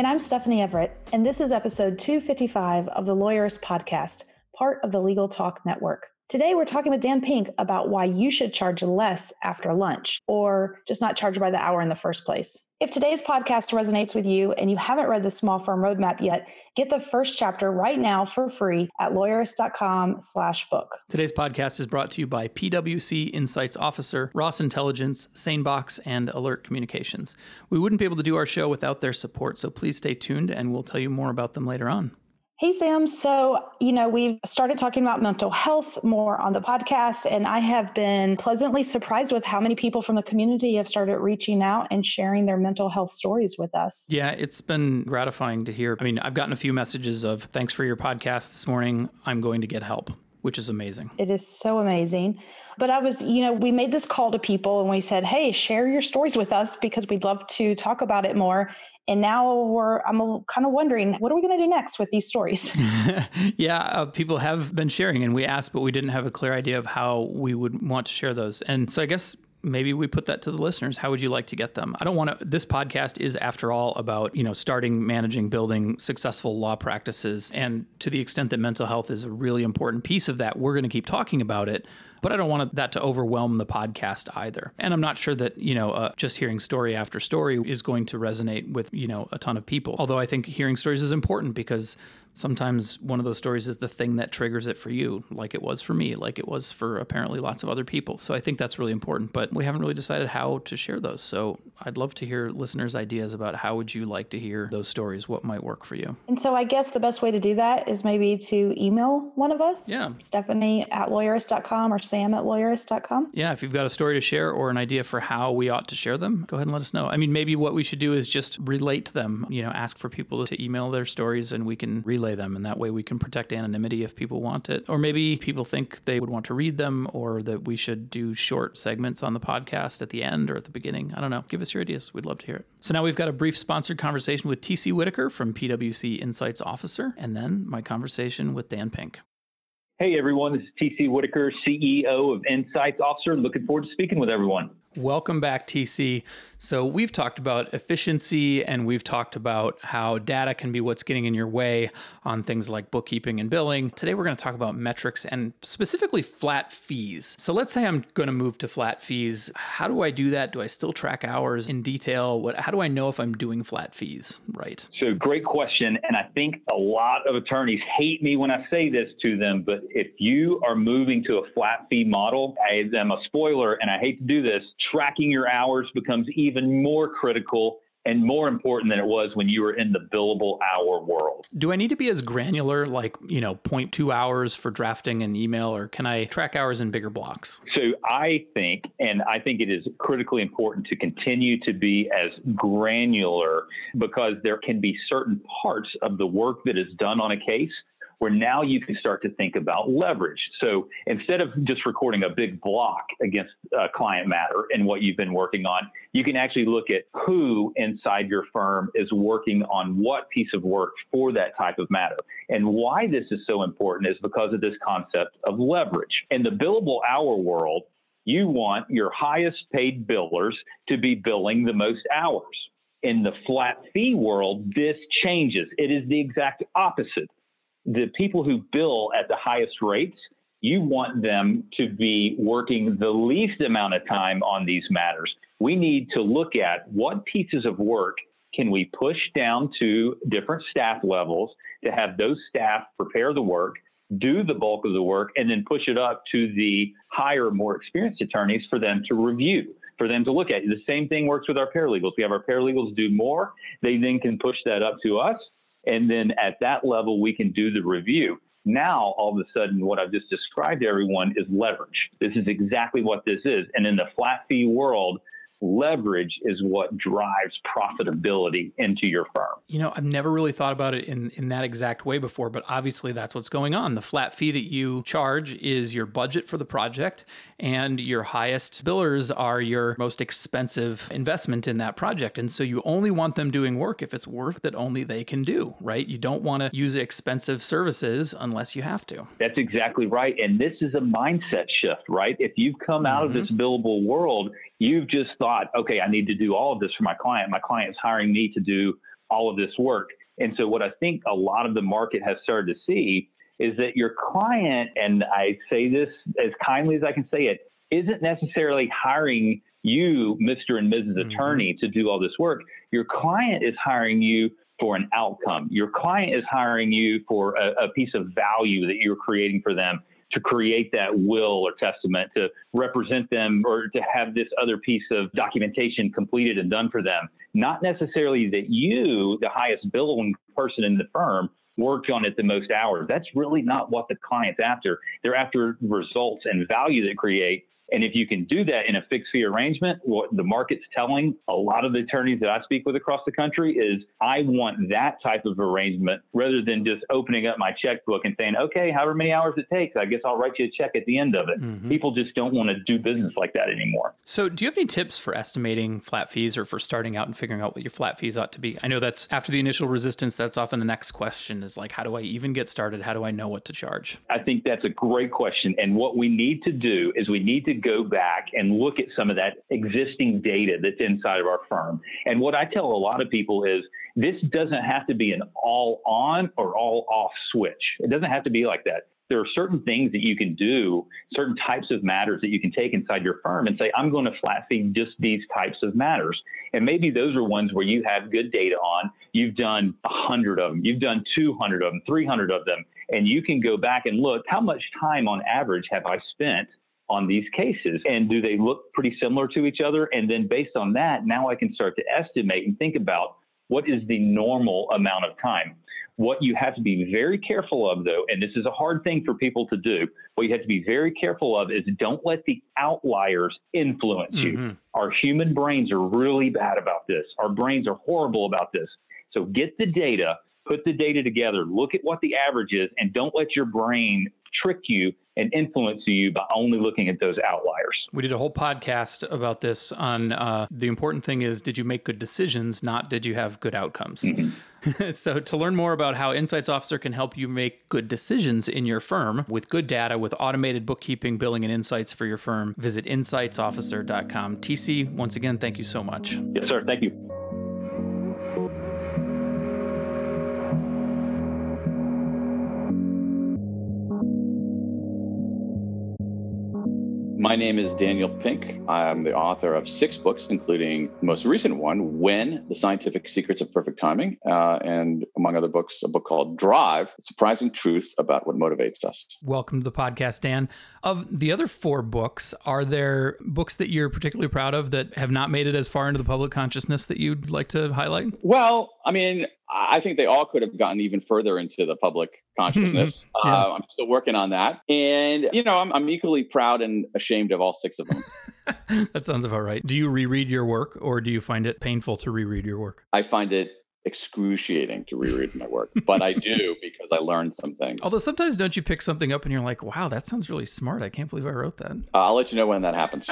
And I'm Stephanie Everett, and this is episode 255 of the Lawyerist Podcast, part of the Legal Talk Network. Today, we're talking with Dan Pink about why you should charge less after lunch or just not charge by the hour in the first place. If today's podcast resonates with you and you haven't read the Small Firm Roadmap yet, get the first chapter right now for free at lawyerist.com slash book. Today's podcast is brought to you by PwC Insights Officer, Ross Intelligence, SaneBox, and Alert Communications. We wouldn't be able to do our show without their support, so please stay tuned and we'll tell you more about them later on. Hey, Sam. So, you know, we've started talking about mental health more on the podcast, and I have been pleasantly surprised with how many people from the community have started reaching out and sharing their mental health stories with us. Yeah, it's been gratifying to hear. I mean, I've gotten a few messages of thanks for your podcast this morning. I'm going to get help, which is amazing. It is so amazing. But I was, you know, we made this call to people and we said, hey, share your stories with us because we'd love to talk about it more. And now we're, I'm kind of wondering, what are we going to do next with these stories? yeah, uh, people have been sharing, and we asked, but we didn't have a clear idea of how we would want to share those. And so I guess maybe we put that to the listeners how would you like to get them i don't want to this podcast is after all about you know starting managing building successful law practices and to the extent that mental health is a really important piece of that we're going to keep talking about it but I don't want that to overwhelm the podcast either. And I'm not sure that, you know, uh, just hearing story after story is going to resonate with, you know, a ton of people. Although I think hearing stories is important because sometimes one of those stories is the thing that triggers it for you, like it was for me, like it was for apparently lots of other people. So I think that's really important, but we haven't really decided how to share those. So I'd love to hear listeners' ideas about how would you like to hear those stories, what might work for you. And so I guess the best way to do that is maybe to email one of us, yeah. Stephanie at lawyerist.com or sam at lawyerist.com. Yeah, if you've got a story to share or an idea for how we ought to share them, go ahead and let us know. I mean, maybe what we should do is just relate them, you know, ask for people to email their stories and we can relay relay them, and that way we can protect anonymity if people want it. Or maybe people think they would want to read them, or that we should do short segments on the podcast at the end or at the beginning. I don't know. Give us your ideas. We'd love to hear it. So now we've got a brief sponsored conversation with TC Whitaker from PwC Insights Officer, and then my conversation with Dan Pink. Hey everyone, this is TC Whitaker, CEO of Insights Officer. Looking forward to speaking with everyone. Welcome back, TC. So, we've talked about efficiency and we've talked about how data can be what's getting in your way on things like bookkeeping and billing. Today, we're going to talk about metrics and specifically flat fees. So, let's say I'm going to move to flat fees. How do I do that? Do I still track hours in detail? What, how do I know if I'm doing flat fees right? So, great question. And I think a lot of attorneys hate me when I say this to them, but if you are moving to a flat fee model, I am a spoiler and I hate to do this tracking your hours becomes even more critical and more important than it was when you were in the billable hour world. Do I need to be as granular, like, you know, 0.2 hours for drafting an email, or can I track hours in bigger blocks? So I think, and I think it is critically important to continue to be as granular because there can be certain parts of the work that is done on a case where now you can start to think about leverage. So instead of just recording a big block against a client matter and what you've been working on, you can actually look at who inside your firm is working on what piece of work for that type of matter. And why this is so important is because of this concept of leverage. In the billable hour world, you want your highest paid billers to be billing the most hours. In the flat fee world, this changes. It is the exact opposite the people who bill at the highest rates, you want them to be working the least amount of time on these matters. We need to look at what pieces of work can we push down to different staff levels to have those staff prepare the work, do the bulk of the work, and then push it up to the higher, more experienced attorneys for them to review for them to look at. The same thing works with our paralegals. We have our paralegals do more. They then can push that up to us. And then at that level, we can do the review. Now, all of a sudden, what I've just described to everyone is leverage. This is exactly what this is. And in the flat fee world, leverage is what drives profitability into your firm. You know, I've never really thought about it in, in that exact way before, but obviously that's what's going on. The flat fee that you charge is your budget for the project, and your highest billers are your most expensive investment in that project. And so you only want them doing work if it's work that only they can do, right? You don't want to use expensive services unless you have to. That's exactly right. And this is a mindset shift, right? If you've come out mm-hmm. of this billable world, you've just thought, okay, I need to do all of this for my client. My client is hiring me to do all of this work. And so, what I think a lot of the market has started to see is that your client, and I say this as kindly as I can say it, isn't necessarily hiring you, Mr. and missus mm-hmm. Attorney, to do all this work. Your client is hiring you for an outcome. Your client is hiring you for a, a piece of value that you're creating for them to create that will or testament, to represent them, or to have this other piece of documentation completed and done for them. Not necessarily that you, the highest billing person in the firm, worked on it the most hours. That's really not what the client's after. They're after results and value that create and if you can do that in a fixed fee arrangement, what the market's telling a lot of the attorneys that I speak with across the country is I want that type of arrangement rather than just opening up my checkbook and saying, okay, however many hours it takes, I guess I'll write you a check at the end of it. Mm-hmm. People just don't want to do business like that anymore. So, do you have any tips for estimating flat fees or for starting out and figuring out what your flat fees ought to be? I know that's after the initial resistance, that's often the next question is like, how do I even get started? How do I know what to charge? I think that's a great question. And what we need to do is we need to go back and look at some of that existing data that's inside of our firm. And what I tell a lot of people is this doesn't have to be an all on or all off switch. It doesn't have to be like that. There are certain things that you can do, certain types of matters that you can take inside your firm and say, I'm going to flat fee just these types of matters. And maybe those are ones where you have good data on. You've done 100 of them, you've done 200 of them, 300 of them, and you can go back and look how much time on average have I spent on these cases? And do they look pretty similar to each other? And then based on that now i can start to estimate and think about what is the normal amount of time. What you have to be very careful of though and this is a hard thing for people to do what you have to be very careful of is don't let the outliers influence mm-hmm. you our human brains are really bad about this. Our brains are horrible about this. So get the data put the data together look at what the average is and don't let your brain trick you and influence you by only looking at those outliers. We did a whole podcast about this on uh, the important thing is did you make good decisions, not did you have good outcomes. Mm-hmm. so, to learn more about how Insights Officer can help you make good decisions in your firm with good data, with automated bookkeeping, billing, and insights for your firm, visit insightsofficer.com. TC, once again, thank you so much. Yes, sir. Thank you. My name is Daniel Pink. I'm the author of six books, including the most recent one, When, The Scientific Secrets of Perfect Timing, uh, and among other books, a book called Drive, Surprising Truth About What Motivates Us. Welcome to the podcast, Dan. Of the other four books, are there books that you're particularly proud of that have not made it as far into the public consciousness that you'd like to highlight? Well, I mean, I think they all could have gotten even further into the public consciousness. yeah. uh, I'm still working on that. And, you know, I'm, I'm equally proud and ashamed of all six of them. that sounds about right. Do you reread your work or do you find it painful to reread your work? I find it excruciating to reread my work, but I do because I learned some things. Although sometimes don't you pick something up and you're like, wow, that sounds really smart. I can't believe I wrote that. Uh, I'll let you know when that happens.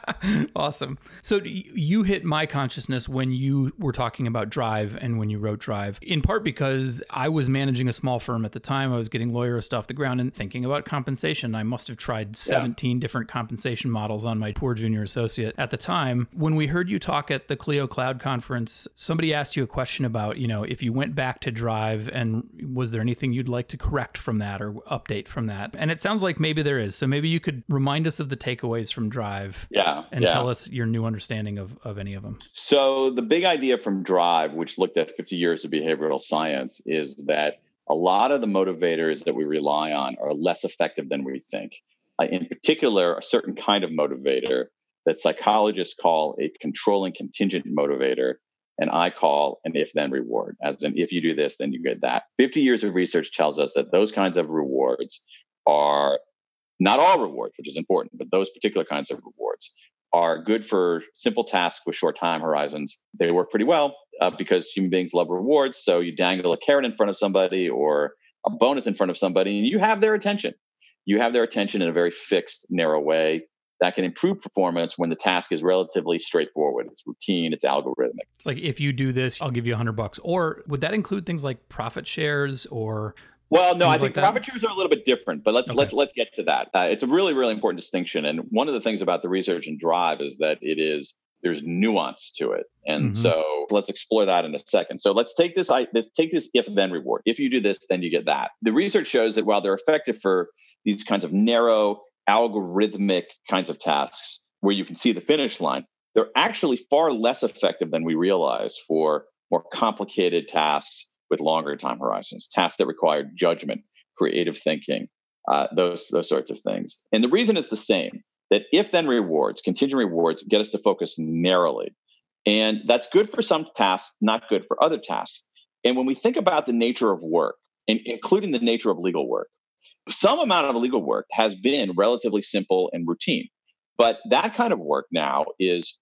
awesome. So you hit my consciousness when you were talking about Drive and when you wrote Drive, in part because I was managing a small firm at the time. I was getting Lawyerist off the ground and thinking about compensation. I must have tried 17 yeah. different compensation models on my poor junior associate at the time. When we heard you talk at the Clio Cloud conference, somebody asked you a question about, you know, if you went back to Drive and was there anything you'd like to correct from that or update from that? And it sounds like maybe there is. So maybe you could remind us of the takeaways from Drive. Yeah. And yeah. tell us your new understanding of, of any of them. So the big idea from Drive, which looked at 50 years of behavioral science, is that a lot of the motivators that we rely on are less effective than we think. Uh, in particular, a certain kind of motivator that psychologists call a controlling contingent motivator and I call an if then reward, as in if you do this, then you get that. 50 years of research tells us that those kinds of rewards are not all rewards, which is important, but those particular kinds of rewards are good for simple tasks with short time horizons. They work pretty well uh, because human beings love rewards. So you dangle a carrot in front of somebody or a bonus in front of somebody, and you have their attention. You have their attention in a very fixed, narrow way that can improve performance when the task is relatively straightforward. It's routine, it's algorithmic. It's like if you do this, I'll give you a hundred bucks. Or would that include things like profit shares or well, no, I think like profit shares are a little bit different, but let's okay. let's let's get to that. Uh, it's a really really important distinction, and one of the things about the research and drive is that it is there's nuance to it, and mm-hmm. so let's explore that in a second. So let's take this I this take this if then reward. If you do this, then you get that. The research shows that while they're effective for these kinds of narrow algorithmic kinds of tasks where you can see the finish line, they're actually far less effective than we realize for more complicated tasks with longer time horizons, tasks that require judgment, creative thinking, uh, those those sorts of things. And the reason is the same: that if then rewards, contingent rewards, get us to focus narrowly, and that's good for some tasks, not good for other tasks. And when we think about the nature of work, and including the nature of legal work, some amount of legal work has been relatively simple and routine. But that kind of work now is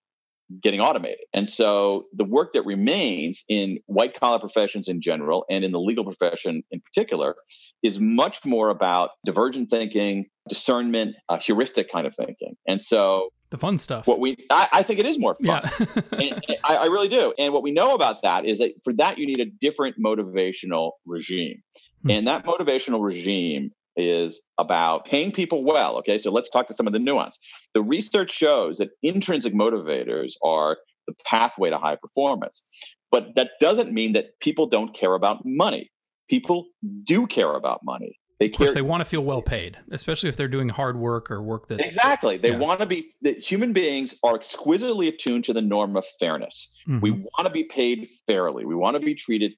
getting automated. And so the work that remains in white collar professions in general and in the legal profession in particular is much more about divergent thinking, discernment, uh, heuristic kind of thinking. And so the fun stuff. What we, I, I think it is more fun. Yeah. and, and I, I really do. And what we know about that is that for that you need a different motivational regime. Hmm. And that motivational regime is about paying people well. Okay, so let's talk to some of the nuance. The research shows that intrinsic motivators are the pathway to high performance, but that doesn't mean that people don't care about money. People do care about money. They of course, care. they want to feel well paid, especially if they're doing hard work or work that exactly. They yeah. want to be. That human beings are exquisitely attuned to the norm of fairness. Mm-hmm. We want to be paid fairly. We want to be treated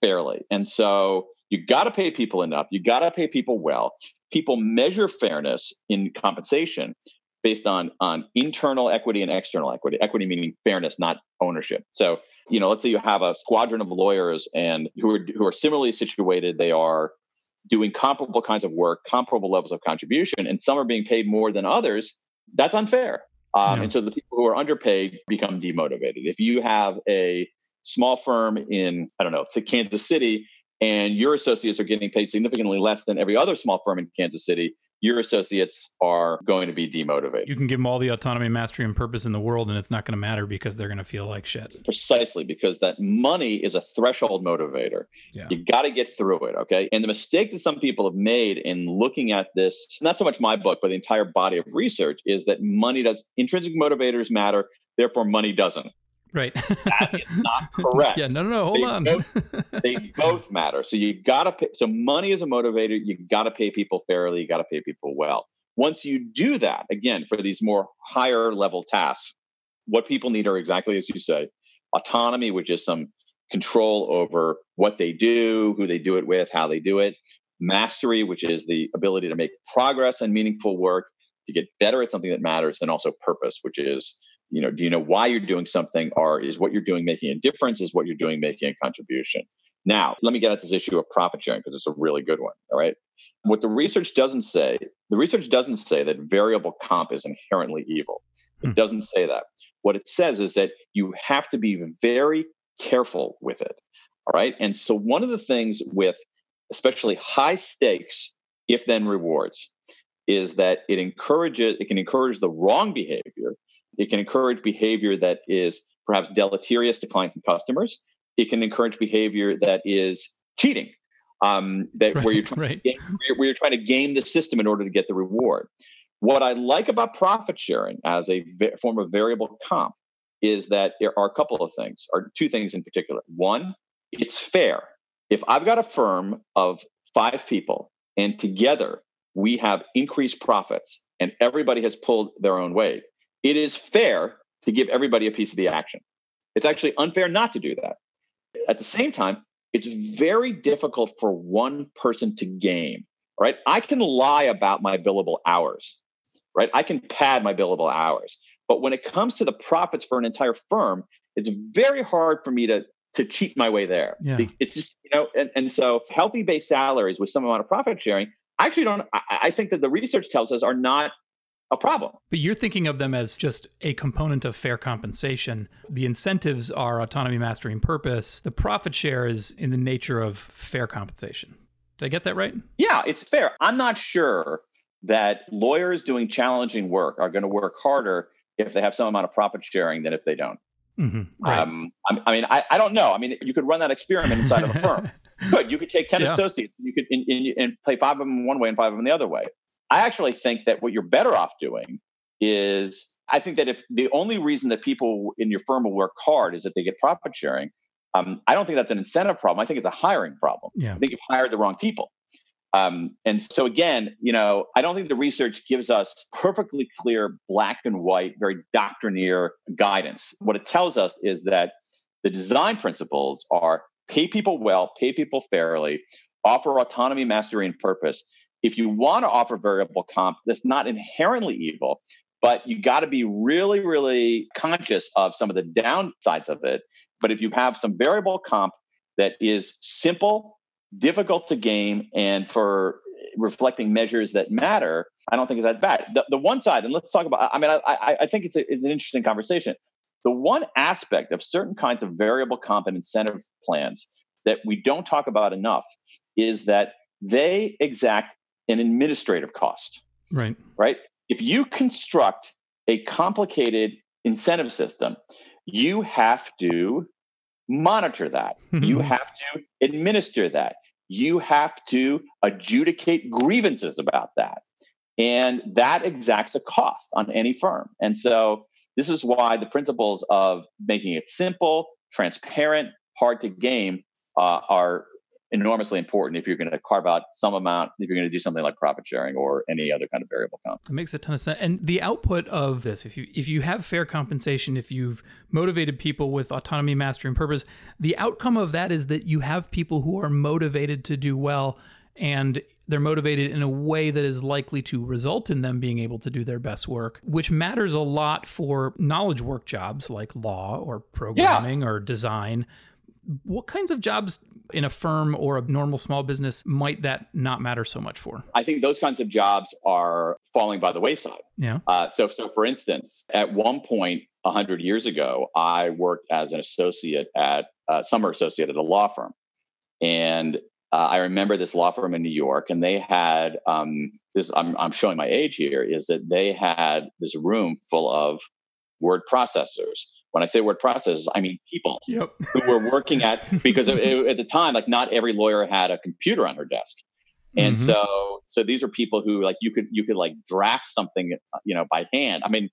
fairly, and so you got to pay people enough. You got to pay people well. People measure fairness in compensation based on on internal equity and external equity. Equity meaning fairness, not ownership. So, you know, let's say you have a squadron of lawyers and who are who are similarly situated. They are doing comparable kinds of work, comparable levels of contribution, and some are being paid more than others. That's unfair. Um, yeah. And so the people who are underpaid become demotivated. If you have a small firm in, I don't know, say Kansas City, and your associates are getting paid significantly less than every other small firm in Kansas City, your associates are going to be demotivated. You can give them all the autonomy, mastery, and purpose in the world, and it's not going to matter because they're going to feel like shit. Precisely, because that money is a threshold motivator. Yeah. You got to get through it, okay? And the mistake that some people have made in looking at this, not so much my book, but the entire body of research, is that money does, intrinsic motivators matter, therefore money doesn't. Right. that is not correct. Yeah, no, no, no. Hold they on. Both, they both matter. So you got to pay. So money is a motivator. You got to pay people fairly. You got to pay people well. Once you do that, again, for these more higher level tasks, what people need are exactly as you say autonomy, which is some control over what they do, who they do it with, how they do it, mastery, which is the ability to make progress and meaningful work, to get better at something that matters, and also purpose, which is you know do you know why you're doing something or is what you're doing making a difference is what you're doing making a contribution? Now let me get at this issue of profit sharing because it's a really good one all right? What the research doesn't say the research doesn't say that variable comp is inherently evil. It hmm. doesn't say that. What it says is that you have to be very careful with it all right? And so one of the things with especially high stakes if then rewards is that it encourages it can encourage the wrong behavior it can encourage behavior that is perhaps deleterious to clients and customers. It can encourage behavior that is cheating, um, that right, where you're trying right. to game, where you're trying to game the system in order to get the reward. What I like about profit sharing as a va- form of variable comp is that there are a couple of things, or two things in particular. One, it's fair. If I've got a firm of five people and together we have increased profits and everybody has pulled their own weight, it is fair to give everybody a piece of the action. It's actually unfair not to do that. At the same time, it's very difficult for one person to game, right? I can lie about my billable hours, right? I can pad my billable hours. But when it comes to the profits for an entire firm, it's very hard for me to to cheat my way there. Yeah. It's just, you know, and, and so healthy base salaries with some amount of profit sharing, I actually don't I, I think that the research tells us are not a problem. But you're thinking of them as just a component of fair compensation. The incentives are autonomy, mastery, and purpose. The profit share is in the nature of fair compensation. Did I get that right? Yeah, it's fair. I'm not sure that lawyers doing challenging work are going to work harder if they have some amount of profit sharing than if they don't. Mm-hmm. Right. Um, I, I, mean, I, I don't know. I mean, you could run that experiment inside of a firm. Good. You could take 10 yeah. associates, you could in, in, and play five of them one way and five of them the other way. I actually think that what you're better off doing is I think that if the only reason that people in your firm will work hard is that they get profit sharing, um, I don't think that's an incentive problem. I think it's a hiring problem. Yeah. I think you've hired the wrong people. Um, and so again, you know, I don't think the research gives us perfectly clear black and white, very doctrinaire guidance. What it tells us is that the design principles are pay people well, pay people fairly, offer autonomy, mastery, and purpose. If you want to offer variable comp, that's not inherently evil, but you got to be really, really conscious of some of the downsides of it. But if you have some variable comp that is simple, difficult to game and for reflecting measures that matter, I don't think it's that bad. The, the one side, and let's talk about, I mean, I, I think it's, a, it's an interesting conversation. The one aspect of certain kinds of variable comp and incentive plans that we don't talk about enough is that they exact an administrative cost. Right. Right. If you construct a complicated incentive system, you have to monitor that. you have to administer that you have to adjudicate grievances about that. And that exacts a cost on any firm. And so this is why the principles of making it simple, transparent, hard to game uh, are enormously important if you're going to carve out some amount, if you're going to do something like profit sharing or any other kind of variable comp. It makes a ton of sense. And the output of this, if you if you have fair compensation, if you've motivated people with autonomy, mastery, and purpose, the outcome of that is that you have people who are motivated to do well and they're motivated in a way that is likely to result in them being able to do their best work, which matters a lot for knowledge work jobs like law or programming yeah. or design. What kinds of jobs in a firm or a normal small business might that not matter so much for? I think those kinds of jobs are falling by the wayside. Yeah. Uh, so, so for instance, at one point, 100 years ago, I worked as an associate at uh, summer associate at a law firm. And uh, I remember this law firm in New York, and they had um, this. I'm, I'm showing my age here. Is that they had this room full of word processors when I say word processors, I mean people yep. who were working at because at the time, like not every lawyer had a computer on her desk, and mm-hmm. so so these are people who like you could you could like draft something you know by hand. I mean,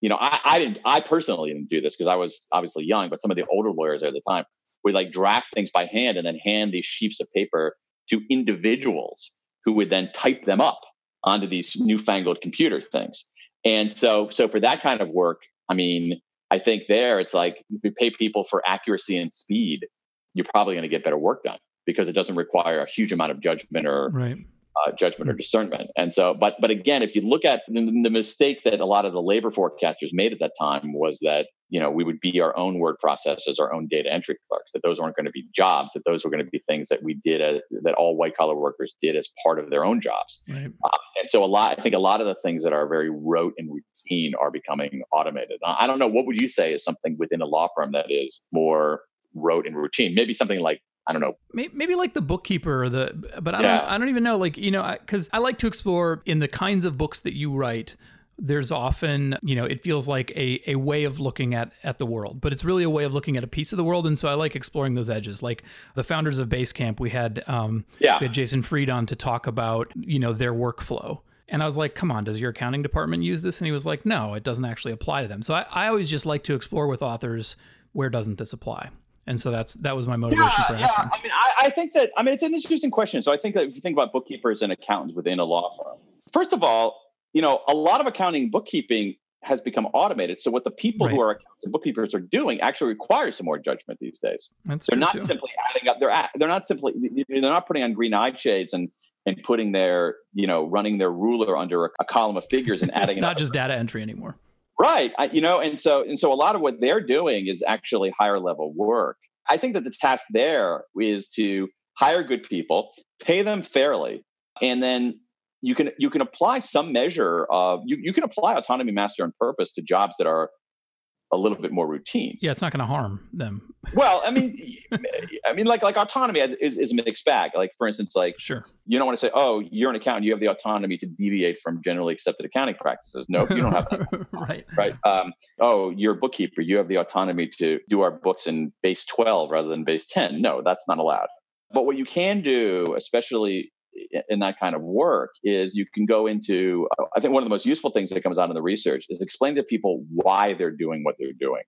you know, I, I didn't I personally didn't do this because I was obviously young, but some of the older lawyers at the time would like draft things by hand and then hand these sheets of paper to individuals who would then type them up onto these newfangled computer things. And so so for that kind of work, I mean, I think there it's like if you pay people for accuracy and speed, you're probably going to get better work done because it doesn't require a huge amount of judgment or right. Uh, judgment or discernment. And so, but but again, if you look at the, the, mistake that a lot of the labor forecasters made at that time was that you know we would be our own word processors, our own data entry clerks. That those weren't going to be jobs. That those were going to be things that we did as, that all white collar workers did as part of their own jobs. Right. Uh, and so a lot, I think a lot of the things that are very rote and routine are becoming automated. I don't know. What would you say is something within a law firm that is more rote and routine? Maybe something like I don't know. Maybe like the bookkeeper or the, but I don't. I don't even know. Like you know, because I, I like to explore in the kinds of books that you write. There's often, you know, it feels like a, a way of looking at at the world, but it's really a way of looking at a piece of the world. And so I like exploring those edges. Like the founders of Basecamp, we had um, yeah. we had Jason Fried on to talk about, you know, their workflow and I was like, come on, does your accounting department use this? And he was like, no, it doesn't actually apply to them. So I, I always just like to explore with authors where doesn't this apply? And so that's that was my motivation yeah, for asking. Yeah. I mean, I, I, think that I mean it's an interesting question. So I think that if you think about bookkeepers and accountants within a law firm, first of all, you know, a lot of accounting bookkeeping has become automated. So what the people right. who are bookkeepers are doing actually requires some more judgment these days. That's they're not too. simply adding up. They're at, they're not simply they're not putting on green eye shades and and putting their, you know, running their ruler under a, a column of figures and adding. it's not just data entry anymore. Right. I, you know, and so and so a lot of what they're doing is actually higher level work. I think that the task there is to hire good people, pay them fairly, and then you can you can apply some measure of you, you can apply autonomy master and purpose to jobs that are a little bit more routine. Yeah, it's not going to harm them. well, I mean, I mean, like like autonomy is, is a mixed bag. Like for instance, like sure, you don't want to say, oh, you're an accountant, you have the autonomy to deviate from generally accepted accounting practices. No, nope, you don't have that. right, right. Um, oh, you're a bookkeeper, you have the autonomy to do our books in base 12 rather than base 10. No, that's not allowed. But what you can do, especially in that kind of work is you can go into uh, i think one of the most useful things that comes out in the research is explain to people why they're doing what they're doing.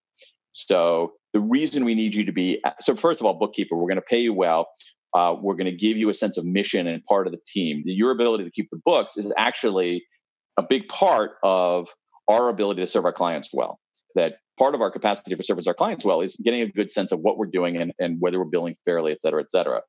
So the reason we need you to be so first of all bookkeeper we're going to pay you well uh, we're going to give you a sense of mission and part of the team. Your ability to keep the books is actually a big part of our ability to serve our clients well. That part of our capacity for service our clients well is getting a good sense of what we're doing and, and whether we're billing fairly et cetera et cetera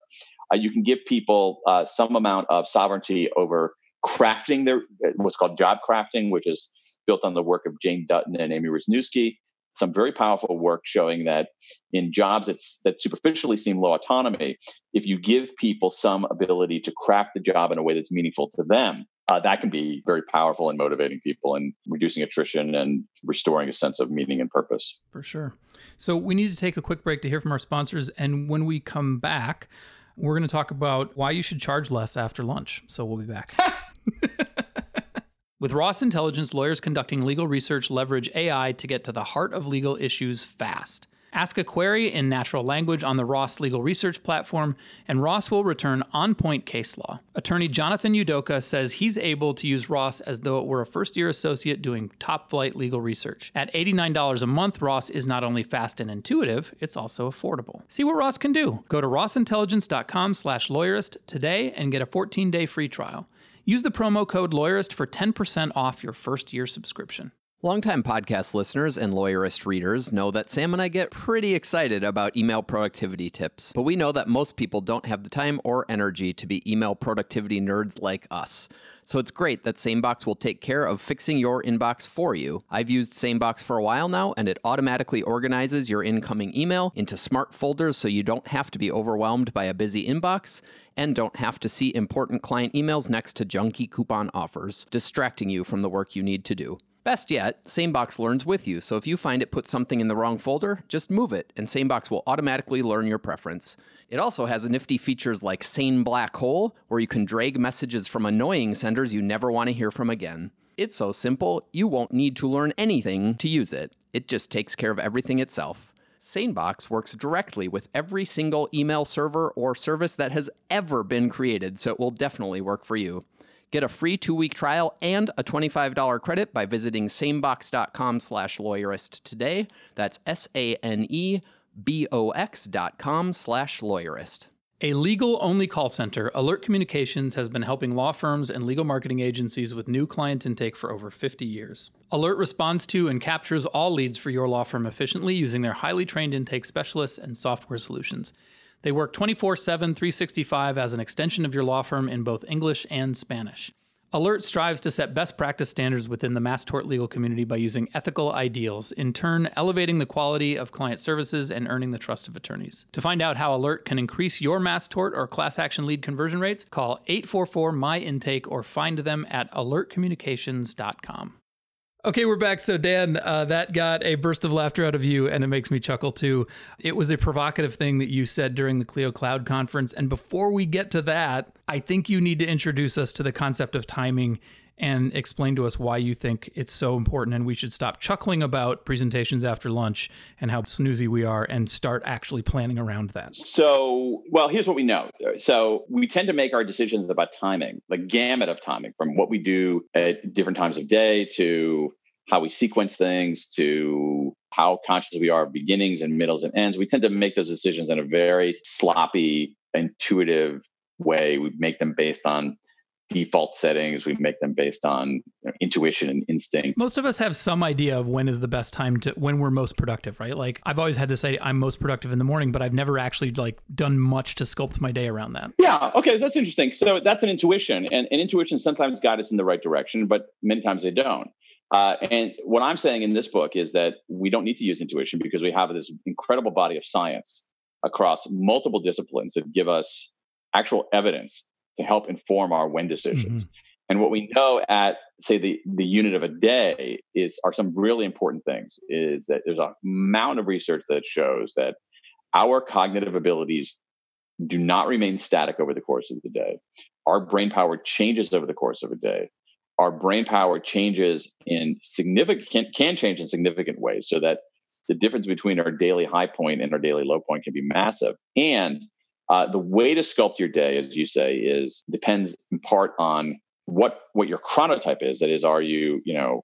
uh, you can give people uh, some amount of sovereignty over crafting their what's called job crafting, which is built on the work of Jane Dutton and Amy Wrzesniewski. Some very powerful work showing that in jobs that superficially seem low autonomy, if you give people some ability to craft the job in a way that's meaningful to them, uh, that can be very powerful in motivating people and reducing attrition and restoring a sense of meaning and purpose. For sure. So we need to take a quick break to hear from our sponsors. And when we come back, we're going to talk about why you should charge less after lunch. So we'll be back. With Ross Intelligence, lawyers conducting legal research leverage AI to get to the heart of legal issues fast. Ask a query in natural language on the Ross Legal Research platform, and Ross will return on point case law. Attorney Jonathan Udoka says he's able to use Ross as though it were a first year associate doing top flight legal research. At $89 a month, Ross is not only fast and intuitive, it's also affordable. See what Ross can do. Go to rossintelligence.com slash lawyerist today and get a 14 day free trial. Use the promo code lawyerist for 10% off your first year subscription. Longtime podcast listeners and lawyerist readers know that Sam and I get pretty excited about email productivity tips, but we know that most people don't have the time or energy to be email productivity nerds like us. So it's great that SaneBox will take care of fixing your inbox for you. I've used SaneBox for a while now, and it automatically organizes your incoming email into smart folders so you don't have to be overwhelmed by a busy inbox and don't have to see important client emails next to junky coupon offers, distracting you from the work you need to do. Best yet, SaneBox learns with you, so if you find it put something in the wrong folder, just move it, and SaneBox will automatically learn your preference. It also has nifty features like Sane Black Hole, where you can drag messages from annoying senders you never want to hear from again. It's so simple, you won't need to learn anything to use it. It just takes care of everything itself. SaneBox works directly with every single email server or service that has ever been created, so it will definitely work for you. Get a free two-week trial and a $25 credit by visiting sanebox.com slash lawyerist today. That's S-A-N-E-B-O-X dot com slash lawyerist. A legal only call center, Alert Communications has been helping law firms and legal marketing agencies with new client intake for over 50 years. Alert responds to and captures all leads for your law firm efficiently using their highly trained intake specialists and software solutions. They work 24 7, 365 as an extension of your law firm in both English and Spanish. Alert strives to set best practice standards within the mass tort legal community by using ethical ideals, in turn, elevating the quality of client services and earning the trust of attorneys. To find out how Alert can increase your mass tort or class action lead conversion rates, call 844 My Intake or find them at alertcommunications.com. Okay, we're back. So, Dan, uh, that got a burst of laughter out of you, and it makes me chuckle too. It was a provocative thing that you said during the Clio Cloud conference. And before we get to that, I think you need to introduce us to the concept of timing and explain to us why you think it's so important and we should stop chuckling about presentations after lunch and how snoozy we are and start actually planning around that. So, well, here's what we know. So, we tend to make our decisions about timing, the gamut of timing from what we do at different times of day to how we sequence things to how conscious we are of beginnings and middles and ends. We tend to make those decisions in a very sloppy, intuitive way. We make them based on default settings. We make them based on you know, intuition and instinct. Most of us have some idea of when is the best time to when we're most productive, right? Like I've always had this idea I'm most productive in the morning, but I've never actually like done much to sculpt my day around that. Yeah. Okay. So that's interesting. So that's an intuition, and, and intuition sometimes guide us in the right direction, but many times they don't. Uh, and what I'm saying in this book is that we don't need to use intuition because we have this incredible body of science across multiple disciplines that give us actual evidence to help inform our when decisions. Mm-hmm. And what we know at say the the unit of a day is are some really important things. Is that there's a mountain of research that shows that our cognitive abilities do not remain static over the course of the day. Our brain power changes over the course of a day. Our brain power changes in significant can change in significant ways so that the difference between our daily high point and our daily low point can be massive. And uh, the way to sculpt your day, as you say, is depends in part on what what your chronotype is. That is, are you you know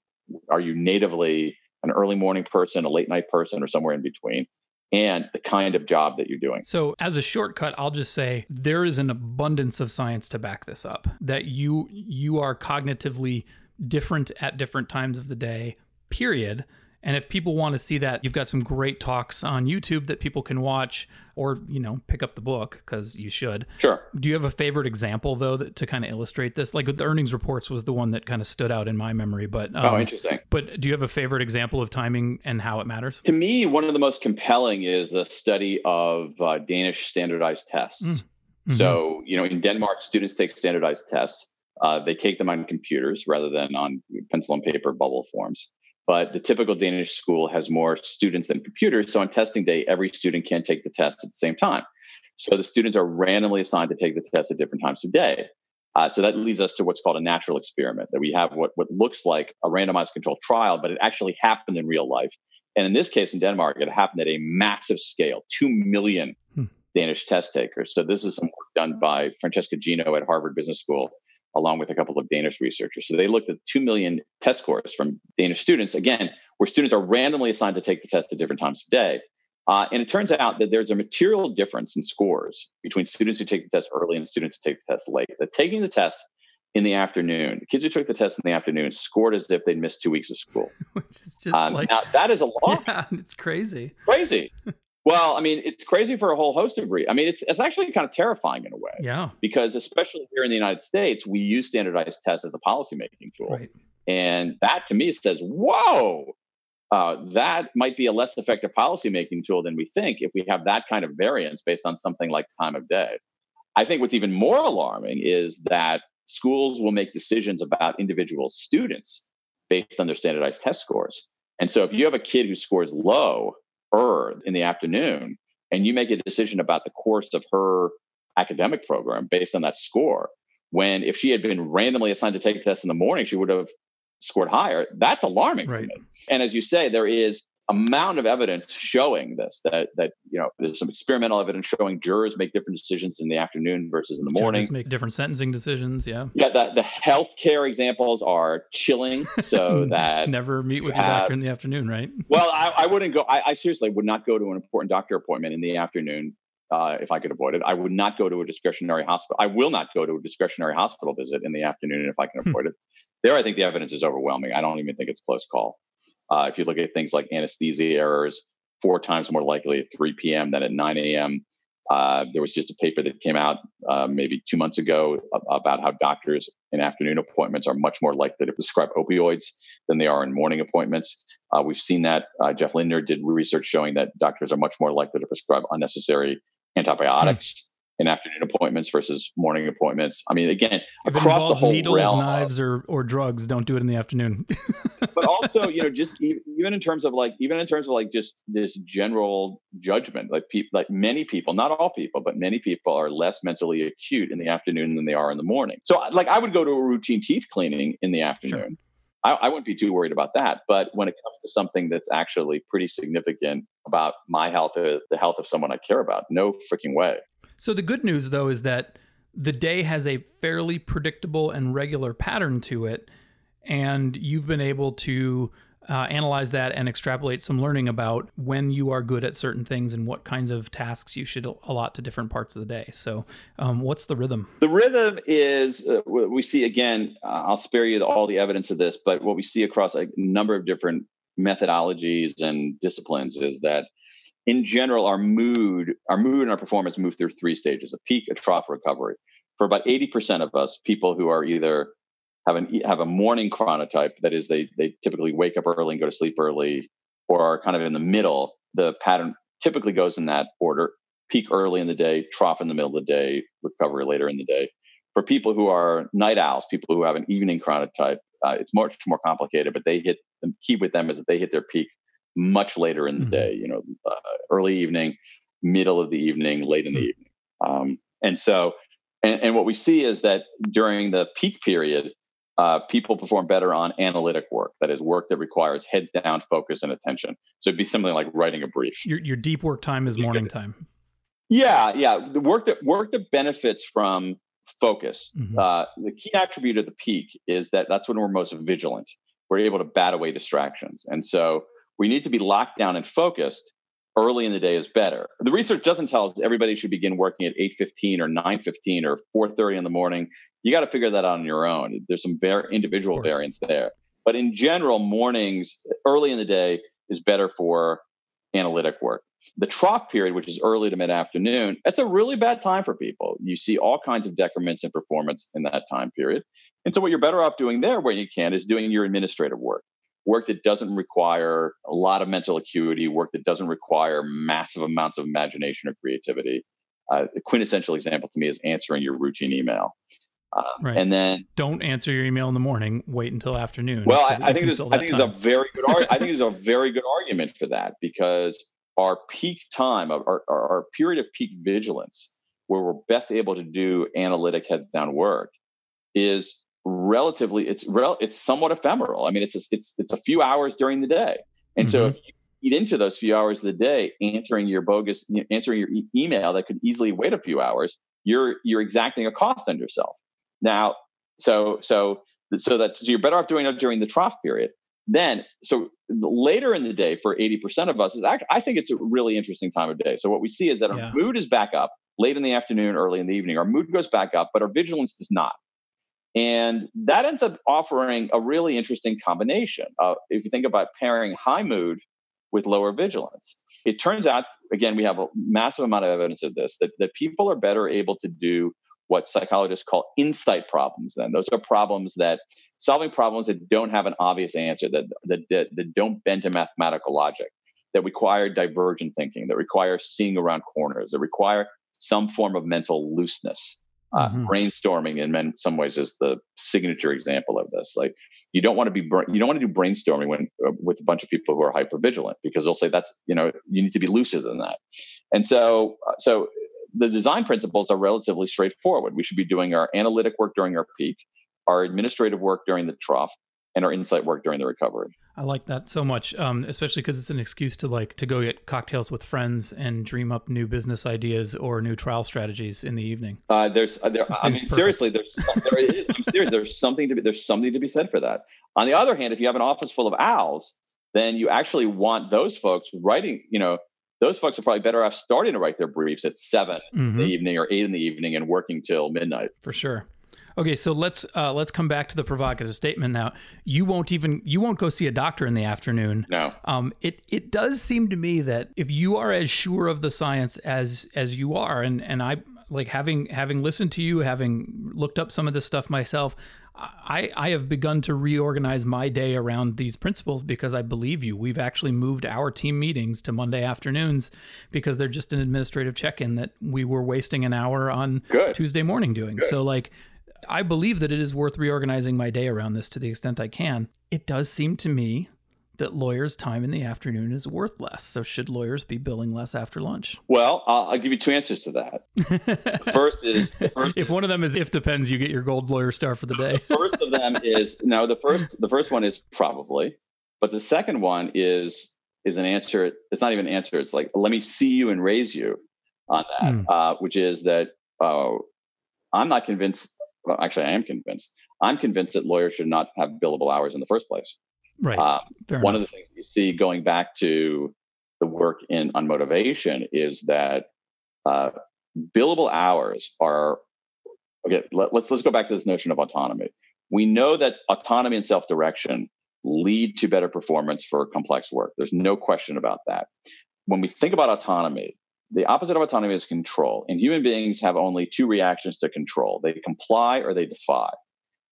are you natively an early morning person, a late night person, or somewhere in between? and the kind of job that you're doing. So, as a shortcut, I'll just say there is an abundance of science to back this up that you you are cognitively different at different times of the day. Period. And if people want to see that, you've got some great talks on YouTube that people can watch or, you know, pick up the book because you should. Sure. Do you have a favorite example, though, that, to kind of illustrate this? Like the earnings reports was the one that kind of stood out in my memory. But um, Oh, interesting. But do you have a favorite example of timing and how it matters? To me, one of the most compelling is a study of uh, Danish standardized tests. Mm. Mm-hmm. So, you know, in Denmark, students take standardized tests. Uh, they take them on computers rather than on pencil and paper bubble forms. But the typical Danish school has more students than computers. So on testing day, every student can't take the test at the same time. So the students are randomly assigned to take the test at different times of day. Uh, so that leads us to what's called a natural experiment, that we have what, what looks like a randomized controlled trial, but it actually happened in real life. And in this case, in Denmark, it happened at a massive scale 2 million hmm. Danish test takers. So this is some work done by Francesca Gino at Harvard Business School along with a couple of Danish researchers. So they looked at 2 million test scores from Danish students, again, where students are randomly assigned to take the test at different times of day. Uh, and it turns out that there's a material difference in scores between students who take the test early and students who take the test late. That taking the test in the afternoon, the kids who took the test in the afternoon scored as if they'd missed two weeks of school. Which is just um, like now that is a lot. Yeah, it's crazy. Crazy. Well, I mean, it's crazy for a whole host of reasons. I mean, it's it's actually kind of terrifying in a way. Yeah. Because especially here in the United States, we use standardized tests as a policymaking tool, right. and that to me says, "Whoa, uh, that might be a less effective policymaking tool than we think if we have that kind of variance based on something like time of day." I think what's even more alarming is that schools will make decisions about individual students based on their standardized test scores. And so, if you have a kid who scores low her in the afternoon and you make a decision about the course of her academic program based on that score when if she had been randomly assigned to take a test in the morning she would have scored higher that's alarming right. to me and as you say there is amount of evidence showing this that that you know there's some experimental evidence showing jurors make different decisions in the afternoon versus in the morning Judges make different sentencing decisions yeah yeah the, the healthcare examples are chilling so that never meet with your doctor in the afternoon right well I, I wouldn't go I, I, seriously would not go to an important doctor appointment in the afternoon uh, if I could avoid it. I would not go to a discretionary hospital. I will not go to a discretionary hospital visit in the afternoon if I can hmm. avoid it. There, I think the evidence is overwhelming. I don't even think it's a close call. Uh, if you look at things like anesthesia errors, four times more likely at 3 p.m. than at 9 a.m. Uh, there was just a paper that came out uh, maybe two months ago about how doctors in afternoon appointments are much more likely to prescribe opioids than they are in morning appointments. Uh, we've seen that. Uh, Jeff Linder did research showing that doctors are much more likely to prescribe unnecessary antibiotics in afternoon appointments versus morning appointments. I mean, again, if across the whole needles, realm knives, or or drugs, don't do it in the afternoon. but also, you know, just even in terms of like, even in terms of like just this general judgment, like people, like many people, not all people, but many people are less mentally acute in the afternoon than they are in the morning. So, like, I would go to a routine teeth cleaning in the afternoon. Sure. I, I wouldn't be too worried about that. But when it comes to something that's actually pretty significant about my health, or the health of someone I care about, no freaking way. So the good news, though, is that the day has a fairly predictable and regular pattern to it, and you've been able to uh, analyze that and extrapolate some learning about when you are good at certain things and what kinds of tasks you should allot to different parts of the day. So, um, what's the rhythm? The rhythm is uh, we see again. Uh, I'll spare you all the evidence of this, but what we see across a number of different methodologies and disciplines is that in general, our mood, our mood and our performance move through three stages: a peak, a trough, recovery. For about eighty percent of us, people who are either have an have a morning chronotype, that is, they they typically wake up early and go to sleep early, or are kind of in the middle. The pattern typically goes in that order: peak early in the day, trough in the middle of the day, recovery later in the day. For people who are night owls, people who have an evening chronotype, uh, it's much more complicated. But they hit the key with them is that they hit their peak much later in the mm-hmm. day. You know, uh, early evening, middle of the evening, late in the mm-hmm. evening. Um, and so, and, and, what we see is that during the peak period, uh, people perform better on analytic work. That is work that requires heads down focus and attention. So it'd be something like writing a brief. Your, your deep work time is morning time. Yeah, yeah. The work that work that benefits from focus. Mm-hmm. Uh, the key attribute of the peak is that that's when we're most vigilant. We're able to bat away distractions, and so we need to be locked down and focused early in the day is better. The research doesn't tell us everybody should begin working at 8:15 or 9:15 or 4:30 in the morning. You got to figure that out on your own. There's some very individual variance there. But in general, mornings early in the day is better for analytic work. The trough period, which is early to mid afternoon, that's a really bad time for people. You see all kinds of decrements in performance in that time period. And so, what you're better off doing there, where you can, is doing your administrative work work that doesn't require a lot of mental acuity, work that doesn't require massive amounts of imagination or creativity. Uh, a quintessential example to me is answering your routine email. Um, right. And then don't answer your email in the morning. Wait until afternoon. Well, I, I, think there's I think there's a very good I think there's a very good argument for that because our peak time of our, our, our period of peak vigilance, where we're best able to do analytic heads down work, is relatively it's rel, it's somewhat ephemeral. I mean, it's a, it's it's a few hours during the day, and mm-hmm. so if you eat into those few hours of the day, answering your bogus, you know, answering your e- email that could easily wait a few hours, you're you're exacting a cost on yourself. Now, so so so that so you're better off doing it during the trough period. Then, so later in the day for 80% of us is actually, I think it's a really interesting time of day. So what we see is that yeah. our mood is back up late in the afternoon, early in the evening. Our mood goes back up, but our vigilance does not. And that ends up offering a really interesting combination. Uh, if you think about pairing high mood with lower vigilance, it turns out, again, we have a massive amount of evidence of this, that, that people are better able to do what psychologists call insight problems then those are problems that solving problems that don't have an obvious answer that, that, that, that don't bend to mathematical logic that require divergent thinking that require seeing around corners that require some form of mental looseness uh, mm-hmm. Brainstorming, in some ways, is the signature example of this. Like, you don't want to be you don't want to do brainstorming when uh, with a bunch of people who are hyper vigilant because they'll say that's you know you need to be looser than that. And so, uh, so the design principles are relatively straightforward. We should be doing our analytic work during our peak, our administrative work during the trough, and our insight work during the recovery. I like that so much, um, especially because it's an excuse to like to go get cocktails with friends and dream up new business ideas or new trial strategies in the evening. Uh, there's, uh, there, I mean, perfect. seriously, there's, there is, I'm serious. There's something to be, there's something to be said for that. On the other hand, if you have an office full of owls, then you actually want those folks writing. You know, those folks are probably better off starting to write their briefs at 7 mm-hmm. in the mm-hmm. evening or eight in the evening and working till midnight. For sure. Okay, so let's uh, let's come back to the provocative statement now. You won't even you won't go see a doctor in the afternoon. No. Um, it it does seem to me that if you are as sure of the science as as you are, and and I like having having listened to you, having looked up some of this stuff myself, I, I have begun to reorganize my day around these principles because I believe you. We've actually moved our team meetings to Monday afternoons because they're just an administrative check in that we were wasting an hour on Good. Tuesday morning doing. Good. So, like, I believe that it is worth reorganizing my day around this to the extent I can. It does seem to me that lawyers' time in the afternoon is worth less. So, should lawyers be billing less after lunch? Well, I'll, I'll give you two answers to that. first is first if one of them is if depends, you get your gold lawyer star for the day. the first of them is no. The first the first one is probably, but the second one is is an answer. It's not even an answer. It's like let me see you and raise you on that, mm. uh, which is that uh, I'm not convinced well, actually, I am convinced. I'm convinced that lawyers should not have billable hours in the first place. Right. Uh, one enough. of the things you see going back to the work in on motivation is that uh, billable hours are okay. Let, let's let's go back to this notion of autonomy. We know that autonomy and self direction lead to better performance for complex work. There's no question about that. When we think about autonomy, the opposite of autonomy is control. And human beings have only two reactions to control they comply or they defy.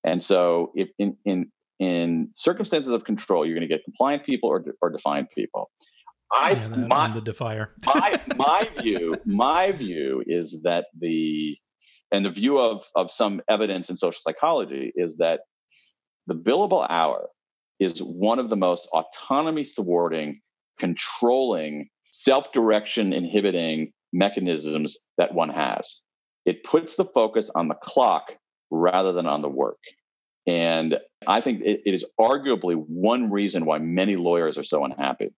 And so, if in, in, in circumstances of control, you're going to get compliant people or, or defiant people. I my, the defier. my my view my view is that the And the view of, of some evidence in social psychology is that the billable hour is one of the most autonomy thwarting, controlling, self direction inhibiting mechanisms that one has. It puts the focus on the clock rather than on the work. And I think it, it is arguably one reason why many lawyers are so unhappy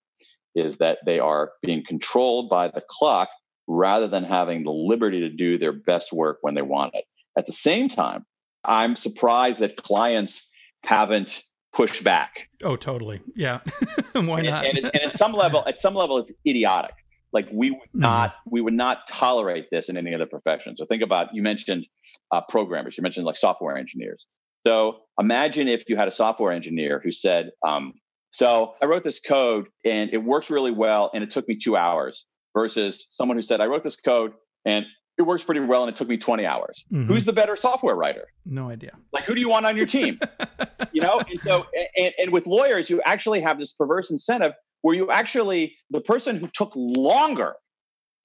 is that they are being controlled by the clock rather than having the liberty to do their best work when they want it. At the same time, I'm surprised that clients haven't pushed back. Oh, totally. Yeah. Why not? And, and, and, at some level, at some level, it's idiotic. Like we would mm-hmm. not, we would not tolerate this in any other profession. So think about you mentioned uh, programmers. You mentioned like software engineers. So imagine if you had a software engineer who said, um, "So I wrote this code and it works really well, and it took me two hours." Versus someone who said, "I wrote this code and it works pretty well and it took me 20 hours. Mm-hmm. Who's the better software writer? No idea. Like who do you want on your team? you know? And so and, and with lawyers, you actually have this perverse incentive where you actually the person who took longer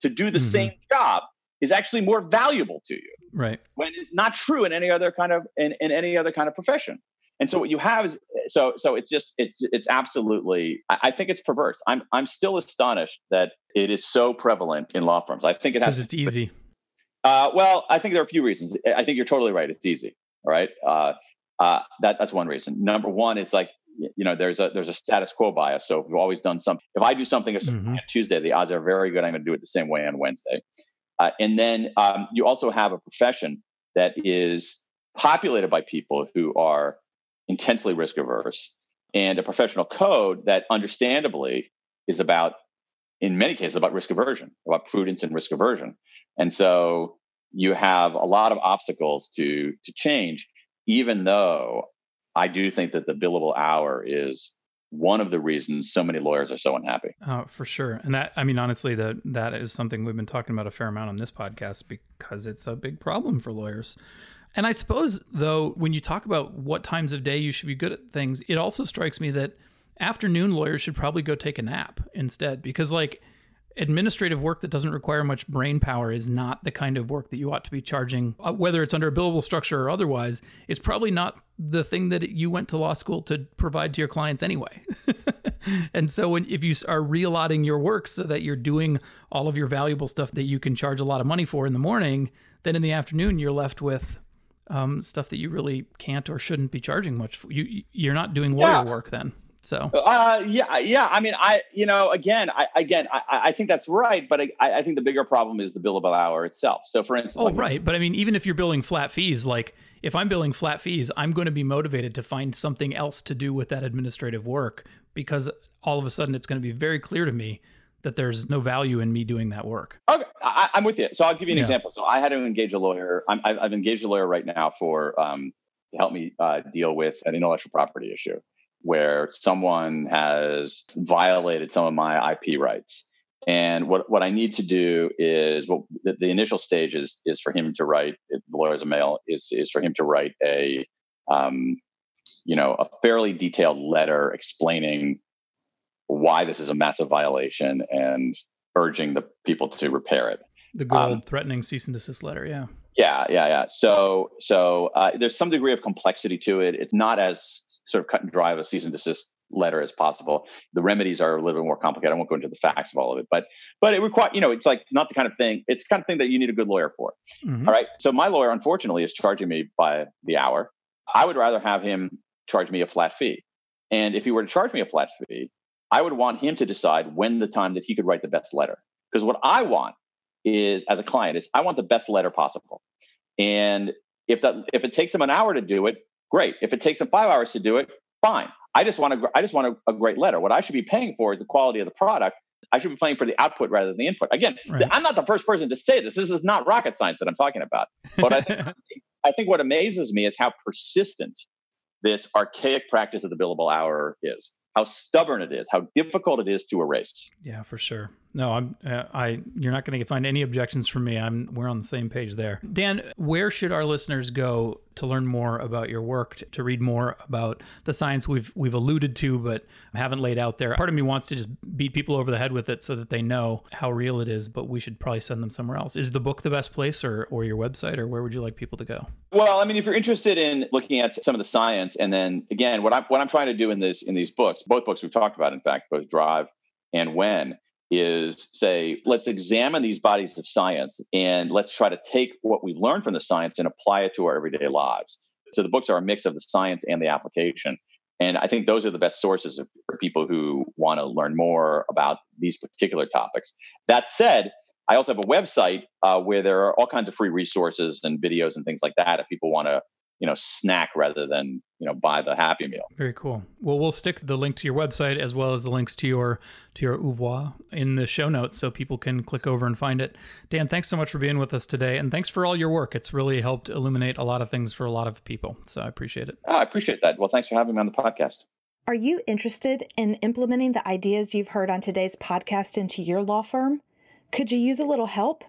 to do the mm-hmm. same job is actually more valuable to you. Right. When it's not true in any other kind of in, in any other kind of profession. And so what you have is so so it's just it's it's absolutely I, I think it's perverse. I'm I'm still astonished that it is so prevalent in law firms. I think it has because it's easy. Uh, well, I think there are a few reasons. I think you're totally right. It's easy. All right. Uh, uh, that that's one reason. Number one, it's like you know there's a there's a status quo bias. So if you've always done something, if I do something mm-hmm. on Tuesday, the odds are very good I'm going to do it the same way on Wednesday. Uh, and then um, you also have a profession that is populated by people who are intensely risk averse, and a professional code that understandably is about in many cases about risk aversion, about prudence and risk aversion. And so you have a lot of obstacles to to change, even though I do think that the billable hour is one of the reasons so many lawyers are so unhappy. Uh, for sure. And that, I mean, honestly, that that is something we've been talking about a fair amount on this podcast because it's a big problem for lawyers. And I suppose, though, when you talk about what times of day you should be good at things, it also strikes me that afternoon lawyers should probably go take a nap instead because, like, administrative work that doesn't require much brain power is not the kind of work that you ought to be charging, uh, whether it's under a billable structure or otherwise. It's probably not the thing that you went to law school to provide to your clients anyway. and so, when, if you are reallocating your work so that you're doing all of your valuable stuff that you can charge a lot of money for in the morning, then in the afternoon you're left with um, stuff that you really can't or shouldn't be charging much for. You you're not doing lawyer yeah. work then. So uh, yeah, yeah. I mean, I you know, again, I again, I, I think that's right, but I, I think the bigger problem is the billable hour itself. So, for instance, oh like, right, but I mean, even if you're billing flat fees, like if I'm billing flat fees, I'm going to be motivated to find something else to do with that administrative work because all of a sudden it's going to be very clear to me that there's no value in me doing that work. Okay, I, am with you. So I'll give you an yeah. example. So I had to engage a lawyer. i have engaged a lawyer right now for um, to help me uh, deal with an intellectual property issue where someone has violated some of my IP rights. And what, what I need to do is what the, the initial stage is is for him to write the lawyer's a male is is for him to write a um, you know a fairly detailed letter explaining why this is a massive violation and urging the people to repair it. The good um, old threatening cease and desist letter, yeah. Yeah, yeah, yeah. So, so uh, there's some degree of complexity to it. It's not as sort of cut and dry of a cease and desist letter as possible. The remedies are a little bit more complicated. I won't go into the facts of all of it, but but it requires you know it's like not the kind of thing. It's kind of thing that you need a good lawyer for. Mm-hmm. All right. So my lawyer, unfortunately, is charging me by the hour. I would rather have him charge me a flat fee. And if he were to charge me a flat fee, I would want him to decide when the time that he could write the best letter. Because what I want is as a client is I want the best letter possible. And if that if it takes them an hour to do it, great. If it takes them five hours to do it, fine. I just want a, I just want a, a great letter. What I should be paying for is the quality of the product. I should be paying for the output rather than the input. Again, right. I'm not the first person to say this. This is not rocket science that I'm talking about. But I think, I think what amazes me is how persistent this archaic practice of the billable hour is, how stubborn it is, how difficult it is to erase. Yeah, for sure. No, I'm. Uh, I. You're not going to find any objections from me. I'm. We're on the same page there. Dan, where should our listeners go to learn more about your work, to, to read more about the science we've we've alluded to, but haven't laid out there? Part of me wants to just beat people over the head with it so that they know how real it is. But we should probably send them somewhere else. Is the book the best place, or or your website, or where would you like people to go? Well, I mean, if you're interested in looking at some of the science, and then again, what I'm what I'm trying to do in this in these books, both books we've talked about, in fact, both Drive and When, is say, let's examine these bodies of science and let's try to take what we learn from the science and apply it to our everyday lives. So the books are a mix of the science and the application. And I think those are the best sources for people who want to learn more about these particular topics. That said, I also have a website uh, where there are all kinds of free resources and videos and things like that if people want to you know snack rather than you know buy the happy meal. Very cool. Well we'll stick the link to your website as well as the links to your to your oeuvre in the show notes so people can click over and find it. Dan thanks so much for being with us today and thanks for all your work. It's really helped illuminate a lot of things for a lot of people so i appreciate it. Oh, i appreciate that. Well thanks for having me on the podcast. Are you interested in implementing the ideas you've heard on today's podcast into your law firm? Could you use a little help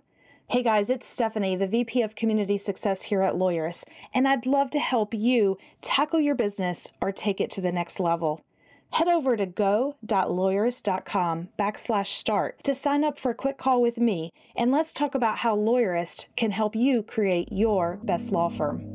Hey guys, it's Stephanie, the VP of Community Success here at Lawyerist, and I'd love to help you tackle your business or take it to the next level. Head over to go.lawyerist.com backslash start to sign up for a quick call with me, and let's talk about how Lawyerist can help you create your best law firm.